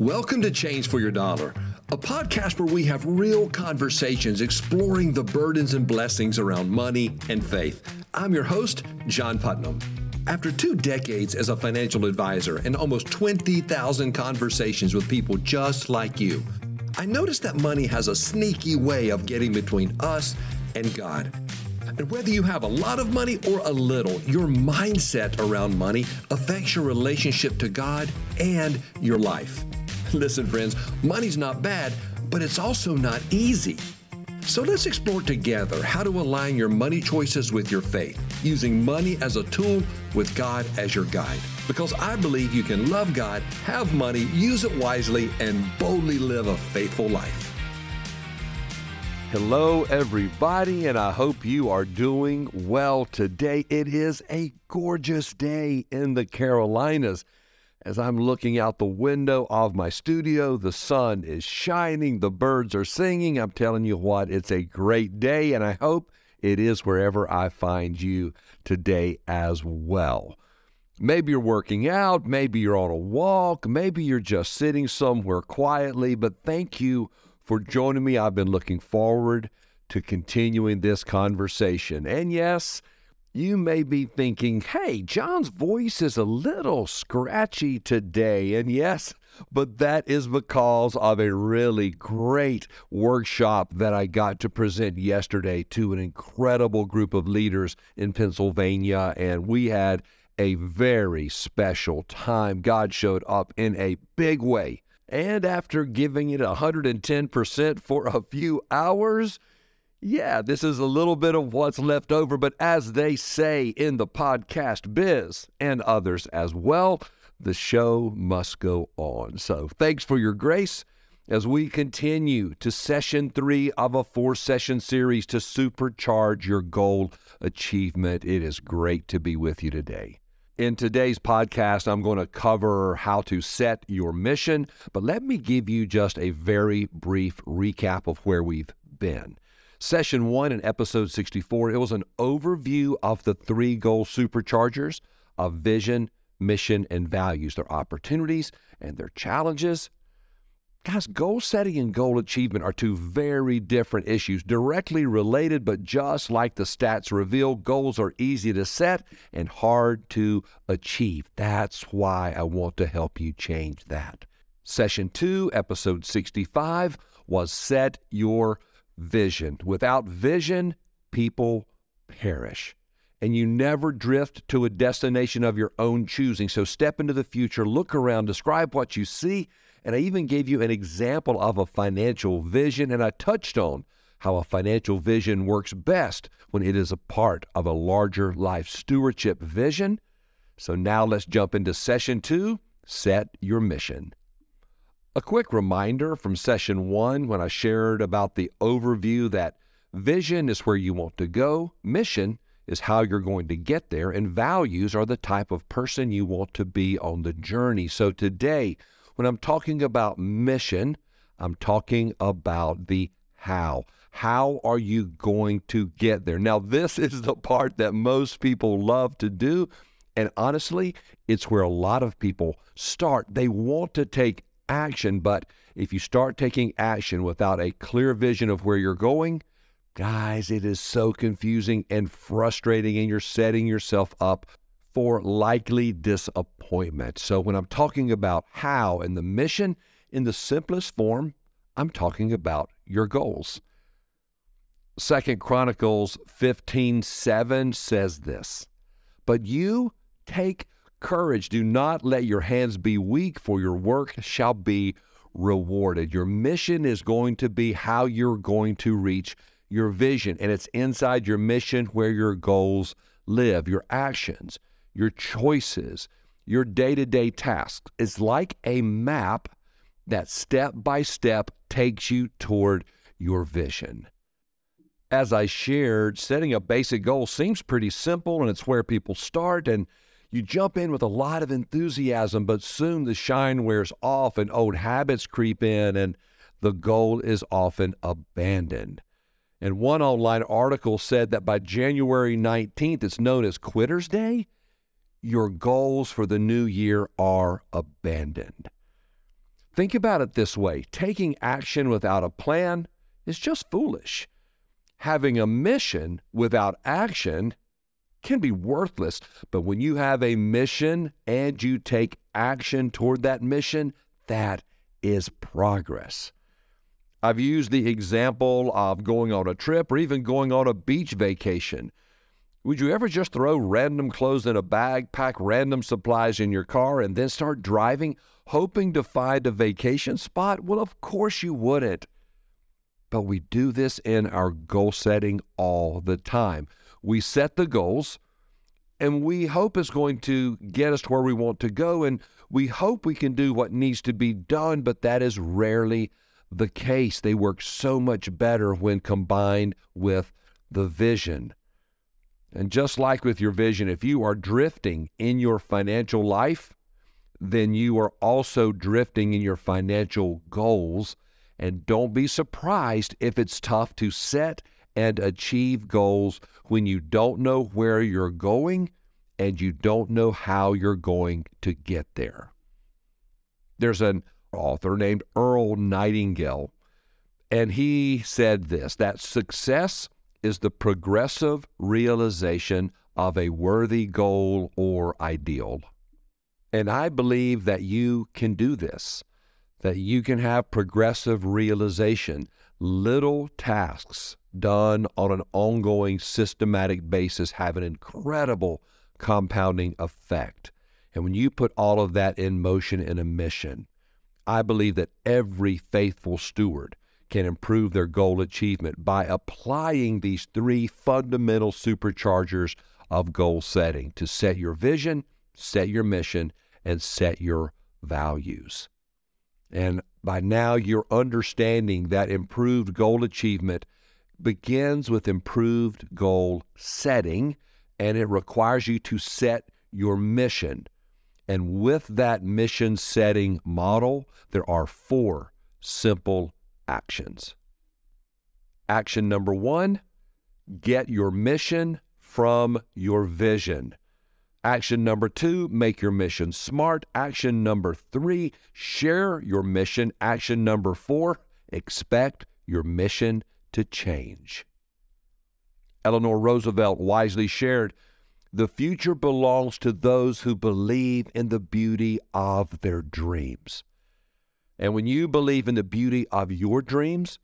Welcome to Change for Your Dollar, a podcast where we have real conversations exploring the burdens and blessings around money and faith. I'm your host, John Putnam. After two decades as a financial advisor and almost 20,000 conversations with people just like you, I noticed that money has a sneaky way of getting between us and God. And whether you have a lot of money or a little, your mindset around money affects your relationship to God and your life. Listen, friends, money's not bad, but it's also not easy. So let's explore together how to align your money choices with your faith, using money as a tool with God as your guide. Because I believe you can love God, have money, use it wisely, and boldly live a faithful life. Hello, everybody, and I hope you are doing well today. It is a gorgeous day in the Carolinas. As I'm looking out the window of my studio, the sun is shining, the birds are singing. I'm telling you what, it's a great day, and I hope it is wherever I find you today as well. Maybe you're working out, maybe you're on a walk, maybe you're just sitting somewhere quietly, but thank you for joining me. I've been looking forward to continuing this conversation. And yes, you may be thinking, hey, John's voice is a little scratchy today. And yes, but that is because of a really great workshop that I got to present yesterday to an incredible group of leaders in Pennsylvania. And we had a very special time. God showed up in a big way. And after giving it 110% for a few hours, yeah, this is a little bit of what's left over, but as they say in the podcast biz and others as well, the show must go on. So thanks for your grace as we continue to session three of a four session series to supercharge your goal achievement. It is great to be with you today. In today's podcast, I'm going to cover how to set your mission, but let me give you just a very brief recap of where we've been. Session one in episode 64, it was an overview of the three goal superchargers of vision, mission, and values, their opportunities and their challenges. Guys, goal setting and goal achievement are two very different issues, directly related, but just like the stats reveal, goals are easy to set and hard to achieve. That's why I want to help you change that. Session two, episode 65, was Set Your vision. Without vision, people perish. And you never drift to a destination of your own choosing. So step into the future, look around, describe what you see. And I even gave you an example of a financial vision. And I touched on how a financial vision works best when it is a part of a larger life stewardship vision. So now let's jump into session two set your mission. A quick reminder from session one when I shared about the overview that vision is where you want to go, mission is how you're going to get there, and values are the type of person you want to be on the journey. So today, when I'm talking about mission, I'm talking about the how. How are you going to get there? Now, this is the part that most people love to do. And honestly, it's where a lot of people start. They want to take action. But if you start taking action without a clear vision of where you're going, guys, it is so confusing and frustrating, and you're setting yourself up for likely disappointment. So, when I'm talking about how and the mission in the simplest form, I'm talking about your goals. Second Chronicles 15 7 says this, but you take courage. Do not let your hands be weak, for your work shall be rewarded. Your mission is going to be how you're going to reach your vision, and it's inside your mission where your goals live, your actions, your choices, your day to day tasks. It's like a map that step by step takes you toward your vision. As I shared, setting a basic goal seems pretty simple and it's where people start. And you jump in with a lot of enthusiasm, but soon the shine wears off and old habits creep in, and the goal is often abandoned. And one online article said that by January 19th, it's known as Quitter's Day, your goals for the new year are abandoned. Think about it this way taking action without a plan is just foolish. Having a mission without action can be worthless, but when you have a mission and you take action toward that mission, that is progress. I've used the example of going on a trip or even going on a beach vacation. Would you ever just throw random clothes in a bag, pack random supplies in your car, and then start driving, hoping to find a vacation spot? Well, of course you wouldn't. But we do this in our goal setting all the time. We set the goals, and we hope it's going to get us to where we want to go, and we hope we can do what needs to be done, but that is rarely the case. They work so much better when combined with the vision. And just like with your vision, if you are drifting in your financial life, then you are also drifting in your financial goals. And don't be surprised if it's tough to set and achieve goals when you don't know where you're going and you don't know how you're going to get there. There's an author named Earl Nightingale, and he said this that success is the progressive realization of a worthy goal or ideal. And I believe that you can do this, that you can have progressive realization, little tasks done on an ongoing systematic basis have an incredible compounding effect. And when you put all of that in motion in a mission, I believe that every faithful steward can improve their goal achievement by applying these three fundamental superchargers of goal setting to set your vision, set your mission, and set your values. And by now, you're understanding that improved goal achievement begins with improved goal setting, and it requires you to set your mission. And with that mission setting model, there are four simple actions. Action number one get your mission from your vision. Action number two, make your mission smart. Action number three, share your mission. Action number four, expect your mission to change. Eleanor Roosevelt wisely shared the future belongs to those who believe in the beauty of their dreams. And when you believe in the beauty of your dreams,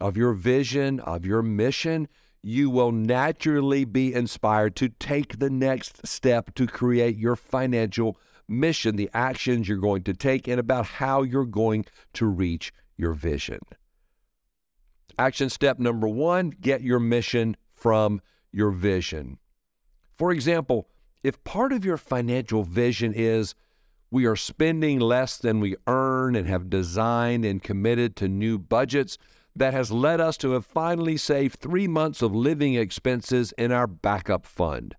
of your vision, of your mission, you will naturally be inspired to take the next step to create your financial mission, the actions you're going to take, and about how you're going to reach your vision. Action step number one get your mission from your vision. For example, if part of your financial vision is we are spending less than we earn and have designed and committed to new budgets, that has led us to have finally saved three months of living expenses in our backup fund.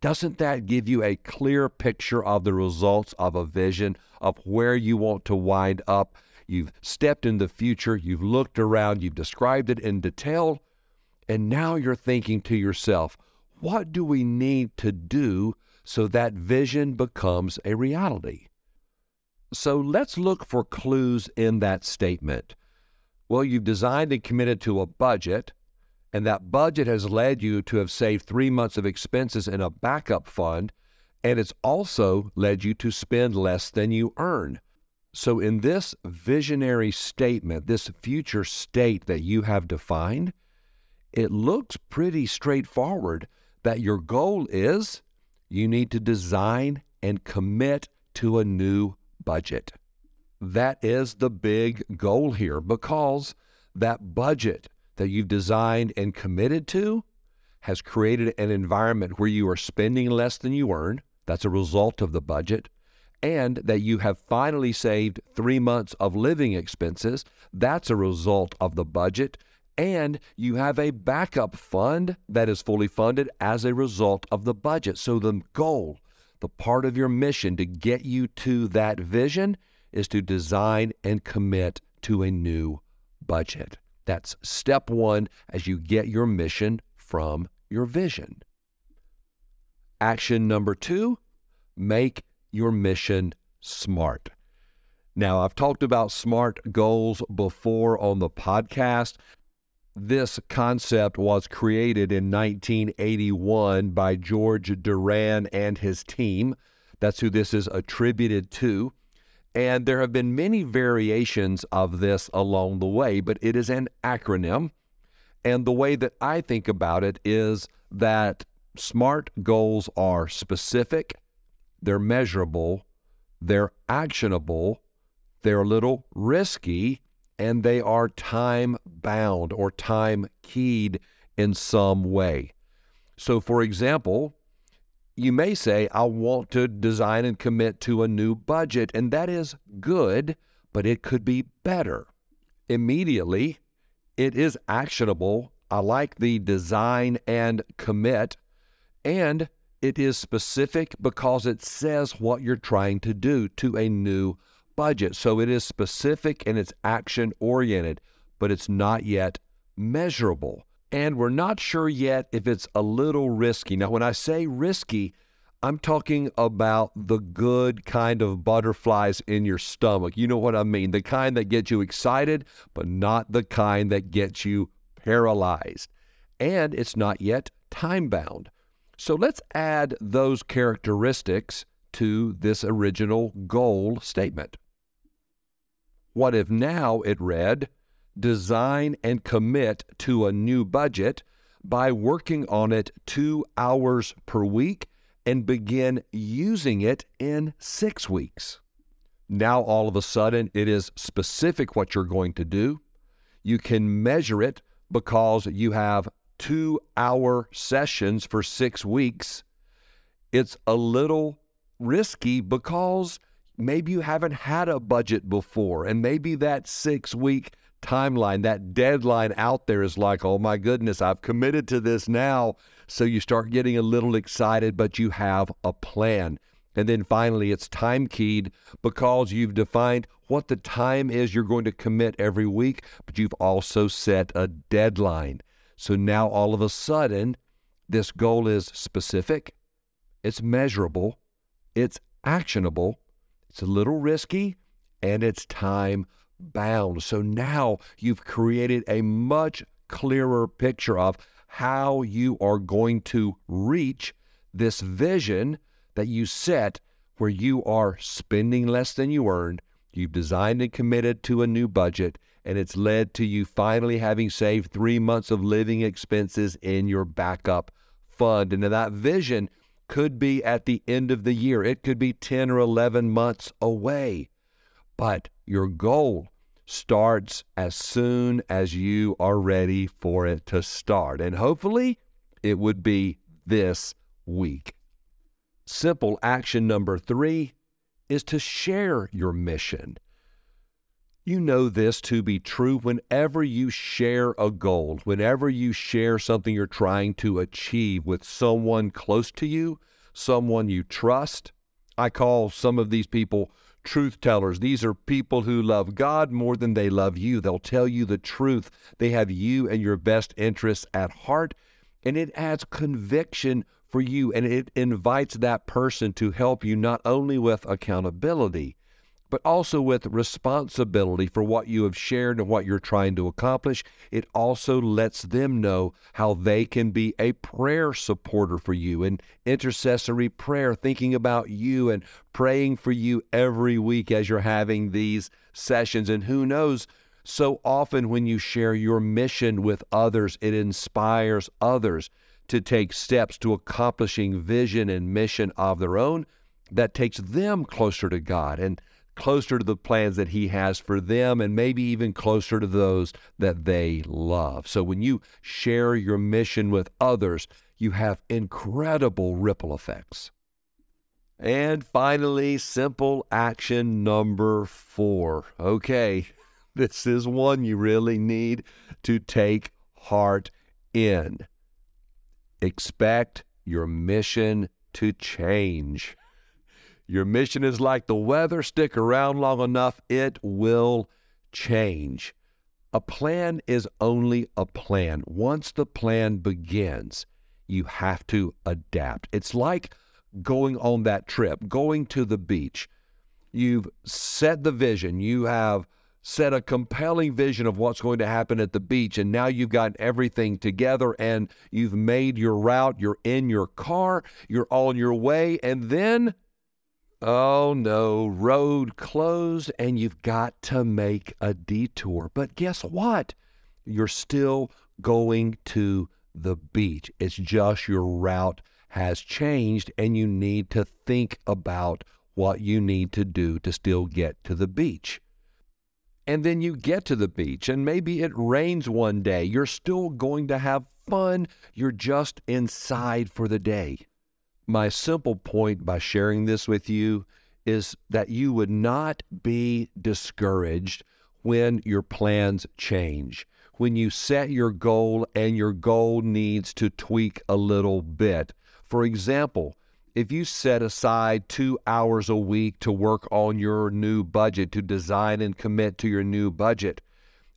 Doesn't that give you a clear picture of the results of a vision of where you want to wind up You've stepped in the future, you've looked around, you've described it in detail, and now you're thinking to yourself, what do we need to do so that vision becomes a reality? So let's look for clues in that statement. Well, you've designed and committed to a budget, and that budget has led you to have saved three months of expenses in a backup fund, and it's also led you to spend less than you earn. So, in this visionary statement, this future state that you have defined, it looks pretty straightforward that your goal is you need to design and commit to a new budget. That is the big goal here because that budget that you've designed and committed to has created an environment where you are spending less than you earn. That's a result of the budget and that you have finally saved three months of living expenses. That's a result of the budget. And you have a backup fund that is fully funded as a result of the budget. So, the goal, the part of your mission to get you to that vision is to design and commit to a new budget. That's step one as you get your mission from your vision. Action number two make your mission smart. Now, I've talked about SMART goals before on the podcast. This concept was created in 1981 by George Doran and his team. That's who this is attributed to. And there have been many variations of this along the way, but it is an acronym. And the way that I think about it is that SMART goals are specific, they're measurable, they're actionable, they're a little risky, and they are time bound or time keyed in some way. So, for example, you may say, I want to design and commit to a new budget, and that is good, but it could be better. Immediately, it is actionable. I like the design and commit, and it is specific because it says what you're trying to do to a new budget. So it is specific and it's action oriented, but it's not yet measurable. And we're not sure yet if it's a little risky. Now, when I say risky, I'm talking about the good kind of butterflies in your stomach. You know what I mean? The kind that gets you excited, but not the kind that gets you paralyzed. And it's not yet time bound. So let's add those characteristics to this original goal statement. What if now it read, design and commit to a new budget by working on it two hours per week and begin using it in six weeks? Now, all of a sudden, it is specific what you're going to do. You can measure it because you have two hour sessions for six weeks. It's a little risky because maybe you haven't had a budget before, and maybe that six week timeline, that deadline out there is like, oh my goodness, I've committed to this now. So you start getting a little excited, but you have a plan. And then finally, it's time keyed because you've defined what the time is you're going to commit every week, but you've also set a deadline. So now all of a sudden, this goal is specific, it's measurable, it's actionable, it's a little risky and it's time bound. So now you've created a much clearer picture of how you are going to reach this vision that you set where you are spending less than you earned. You've designed and committed to a new budget, and it's led to you finally having saved three months of living expenses in your backup fund. And that vision could be at the end of the year, it could be 10 or 11 months away. But your goal starts as soon as you are ready for it to start. And hopefully, it would be this week. Simple action number three is to share your mission. You know this to be true whenever you share a goal, whenever you share something you're trying to achieve with someone close to you, someone you trust. I call some of these people truth tellers. These are people who love God more than they love you. They'll tell you the truth. They have you and your best interests at heart, and it adds conviction for you and it invites that person to help you not only with accountability, but also with responsibility for what you have shared and what you're trying to accomplish. It also lets them know how they can be a prayer supporter for you, and intercessory prayer, thinking about you and praying for you every week as you're having these sessions. And who knows, so often when you share your mission with others, it inspires others to take steps to accomplishing vision and mission of their own that takes them closer to God. And closer to the plans that He has for them and maybe even closer to those that they love. So when you share your mission with others, you have incredible ripple effects. And finally, simple action number four. Okay, this is one you really need to take heart in. Expect your mission to change. Your mission is like the weather. Stick around long enough, it will change. A plan is only a plan. Once the plan begins, you have to adapt. It's like going on that trip, going to the beach. You've set the vision. You have set a compelling vision of what's going to happen at the beach. And now you've got everything together and you've made your route. You're in your car, you're on your way. And then, oh no, road closed and you've got to make a detour. But guess what? You're still going to the beach. It's just your route has changed and you need to think about what you need to do to still get to the beach and then you get to the beach and maybe it rains one day. You're still going to have fun. You're just inside for the day. My simple point by sharing this with you is that you would not be discouraged when your plans change, when you set your goal and your goal needs to tweak a little bit. For example, if you set aside two hours a week to work on your new budget, to design and commit to your new budget,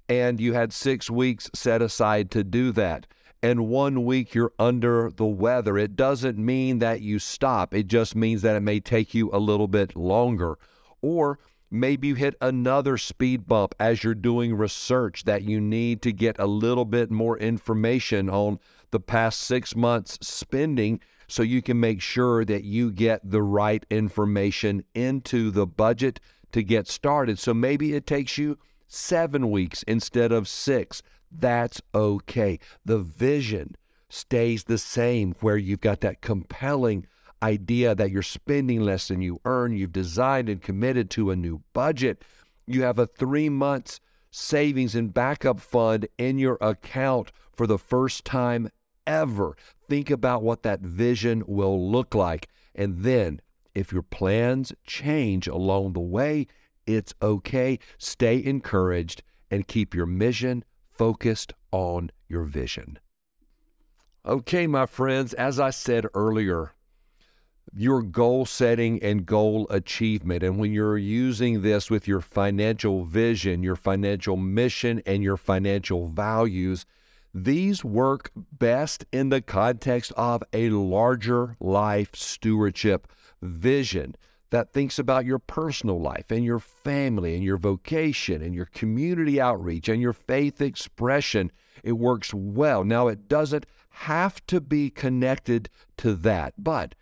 and you had six weeks set aside to do that, and one week you're under the weather, it doesn't mean that you stop. It just means that it may take you a little bit longer. Or maybe you hit another speed bump as you're doing research that you need to get a little bit more information on the past six months' spending so you can make sure that you get the right information into the budget to get started. So maybe it takes you seven weeks instead of six. That's okay. The vision stays the same where you've got that compelling idea that you're spending less than you earn. You've designed and committed to a new budget. You have a three months savings and backup fund in your account for the first time ever. Think about what that vision will look like. And then, if your plans change along the way, it's okay. Stay encouraged and keep your mission focused on your vision. Okay, my friends, as I said earlier, your goal setting and goal achievement. And when you're using this with your financial vision, your financial mission, and your financial values, these work best in the context of a larger life stewardship vision that thinks about your personal life and your family and your vocation and your community outreach and your faith expression. It works well. Now, it doesn't have to be connected to that, but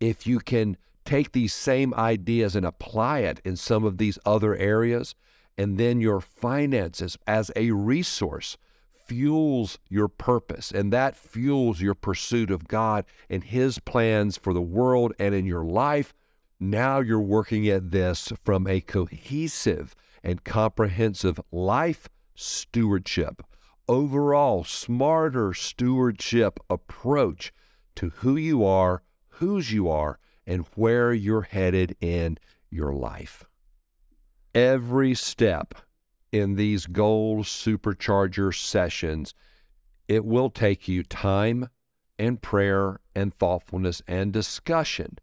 if you can take these same ideas and apply it in some of these other areas, and then your finances as a resource fuels your purpose and that fuels your pursuit of God and His plans for the world and in your life. Now you're working at this from a cohesive and comprehensive life stewardship, overall smarter stewardship approach to who you are, whose you are, and where you're headed in your life. Every step in these goal supercharger sessions, it will take you time and prayer and thoughtfulness and discussion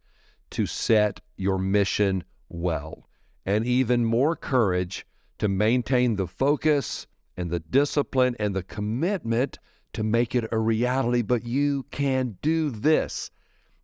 to set your mission well, and even more courage to maintain the focus and the discipline and the commitment to make it a reality. But you can do this.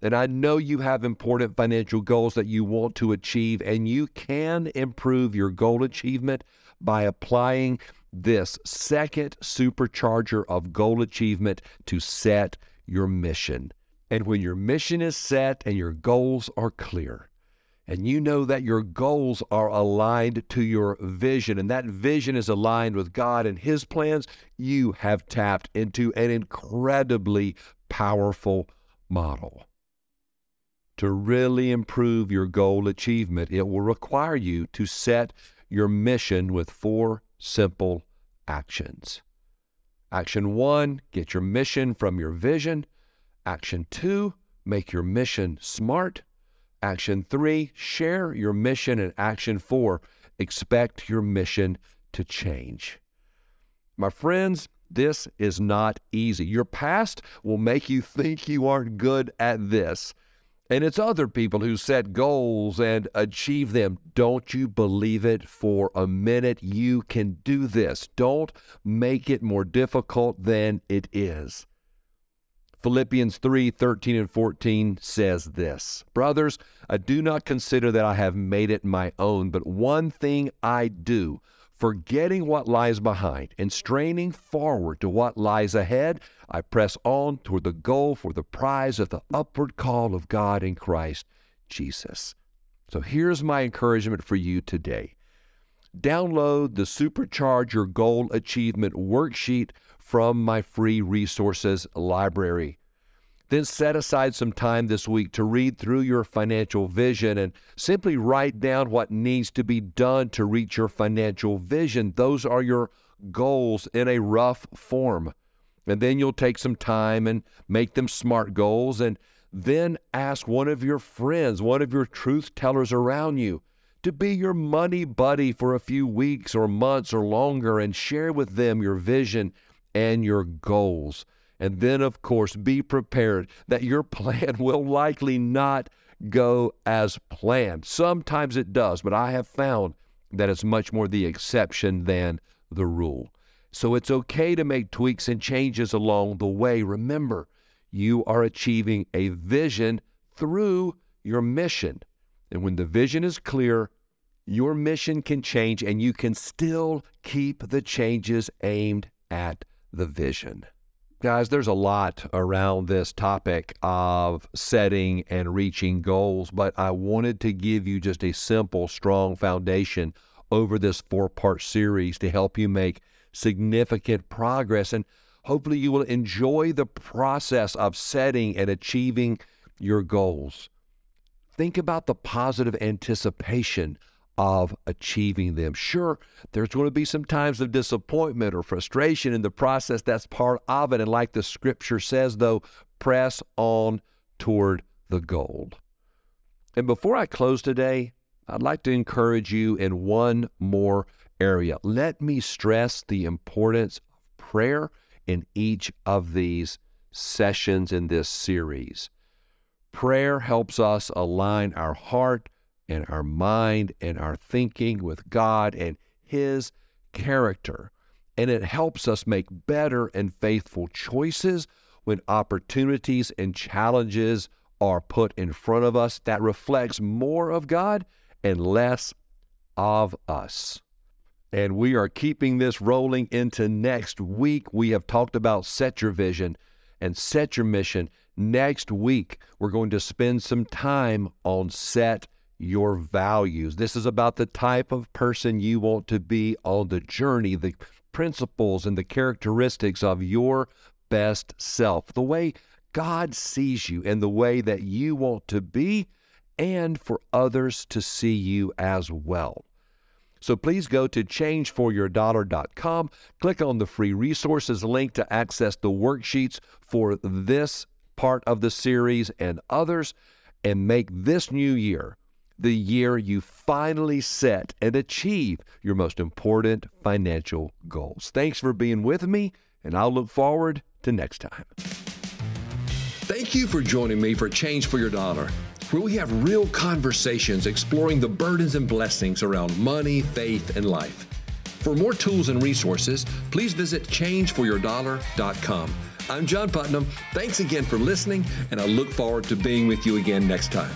And I know you have important financial goals that you want to achieve, and you can improve your goal achievement by applying this second supercharger of goal achievement to set your mission. And when your mission is set and your goals are clear, and you know that your goals are aligned to your vision, and that vision is aligned with God and His plans, you have tapped into an incredibly powerful model. To really improve your goal achievement, it will require you to set your mission with four simple actions. Action one, get your mission from your vision. Action two, make your mission smart. Action three, share your mission. And action four, expect your mission to change. My friends, this is not easy. Your past will make you think you aren't good at this. And it's other people who set goals and achieve them. Don't you believe it for a minute? You can do this. Don't make it more difficult than it is. Philippians 3 13 and 14 says this Brothers, I do not consider that I have made it my own, but one thing I do, forgetting what lies behind and straining forward to what lies ahead, I press on toward the goal for the prize of the upward call of God in Christ Jesus. So here's my encouragement for you today. Download the Supercharge Your Goal Achievement worksheet from my free resources library. Then set aside some time this week to read through your financial vision and simply write down what needs to be done to reach your financial vision. Those are your goals in a rough form. And then you'll take some time and make them smart goals and then ask one of your friends, one of your truth tellers around you, to be your money buddy for a few weeks or months or longer and share with them your vision and your goals. And then, of course, be prepared that your plan will likely not go as planned. Sometimes it does, but I have found that it's much more the exception than the rule. So it's okay to make tweaks and changes along the way. Remember, you are achieving a vision through your mission. And when the vision is clear, your mission can change and you can still keep the changes aimed at the vision. Guys, there's a lot around this topic of setting and reaching goals, but I wanted to give you just a simple, strong foundation over this four part series to help you make significant progress. And Hopefully, you will enjoy the process of setting and achieving your goals. Think about the positive anticipation of achieving them. Sure, there's going to be some times of disappointment or frustration in the process. That's part of it. And like the scripture says, though, press on toward the goal. And before I close today, I'd like to encourage you in one more area. Let me stress the importance of prayer in each of these sessions in this series. Prayer helps us align our heart and our mind and our thinking with God and His character. And it helps us make better and faithful choices when opportunities and challenges are put in front of us that reflects more of God and less of us. And we are keeping this rolling into next week. We have talked about set your vision and set your mission. Next week, we're going to spend some time on set your values. This is about the type of person you want to be on the journey, the principles and the characteristics of your best self, the way God sees you and the way that you want to be, and for others to see you as well. So please go to changeforyourdollar.com, click on the free resources link to access the worksheets for this part of the series and others, and make this new year the year you finally set and achieve your most important financial goals. Thanks for being with me, and I'll look forward to next time. Thank you for joining me for Change for Your Dollar where we have real conversations exploring the burdens and blessings around money, faith, and life. For more tools and resources, please visit changeforyourdollar.com. I'm John Putnam. Thanks again for listening, and I look forward to being with you again next time.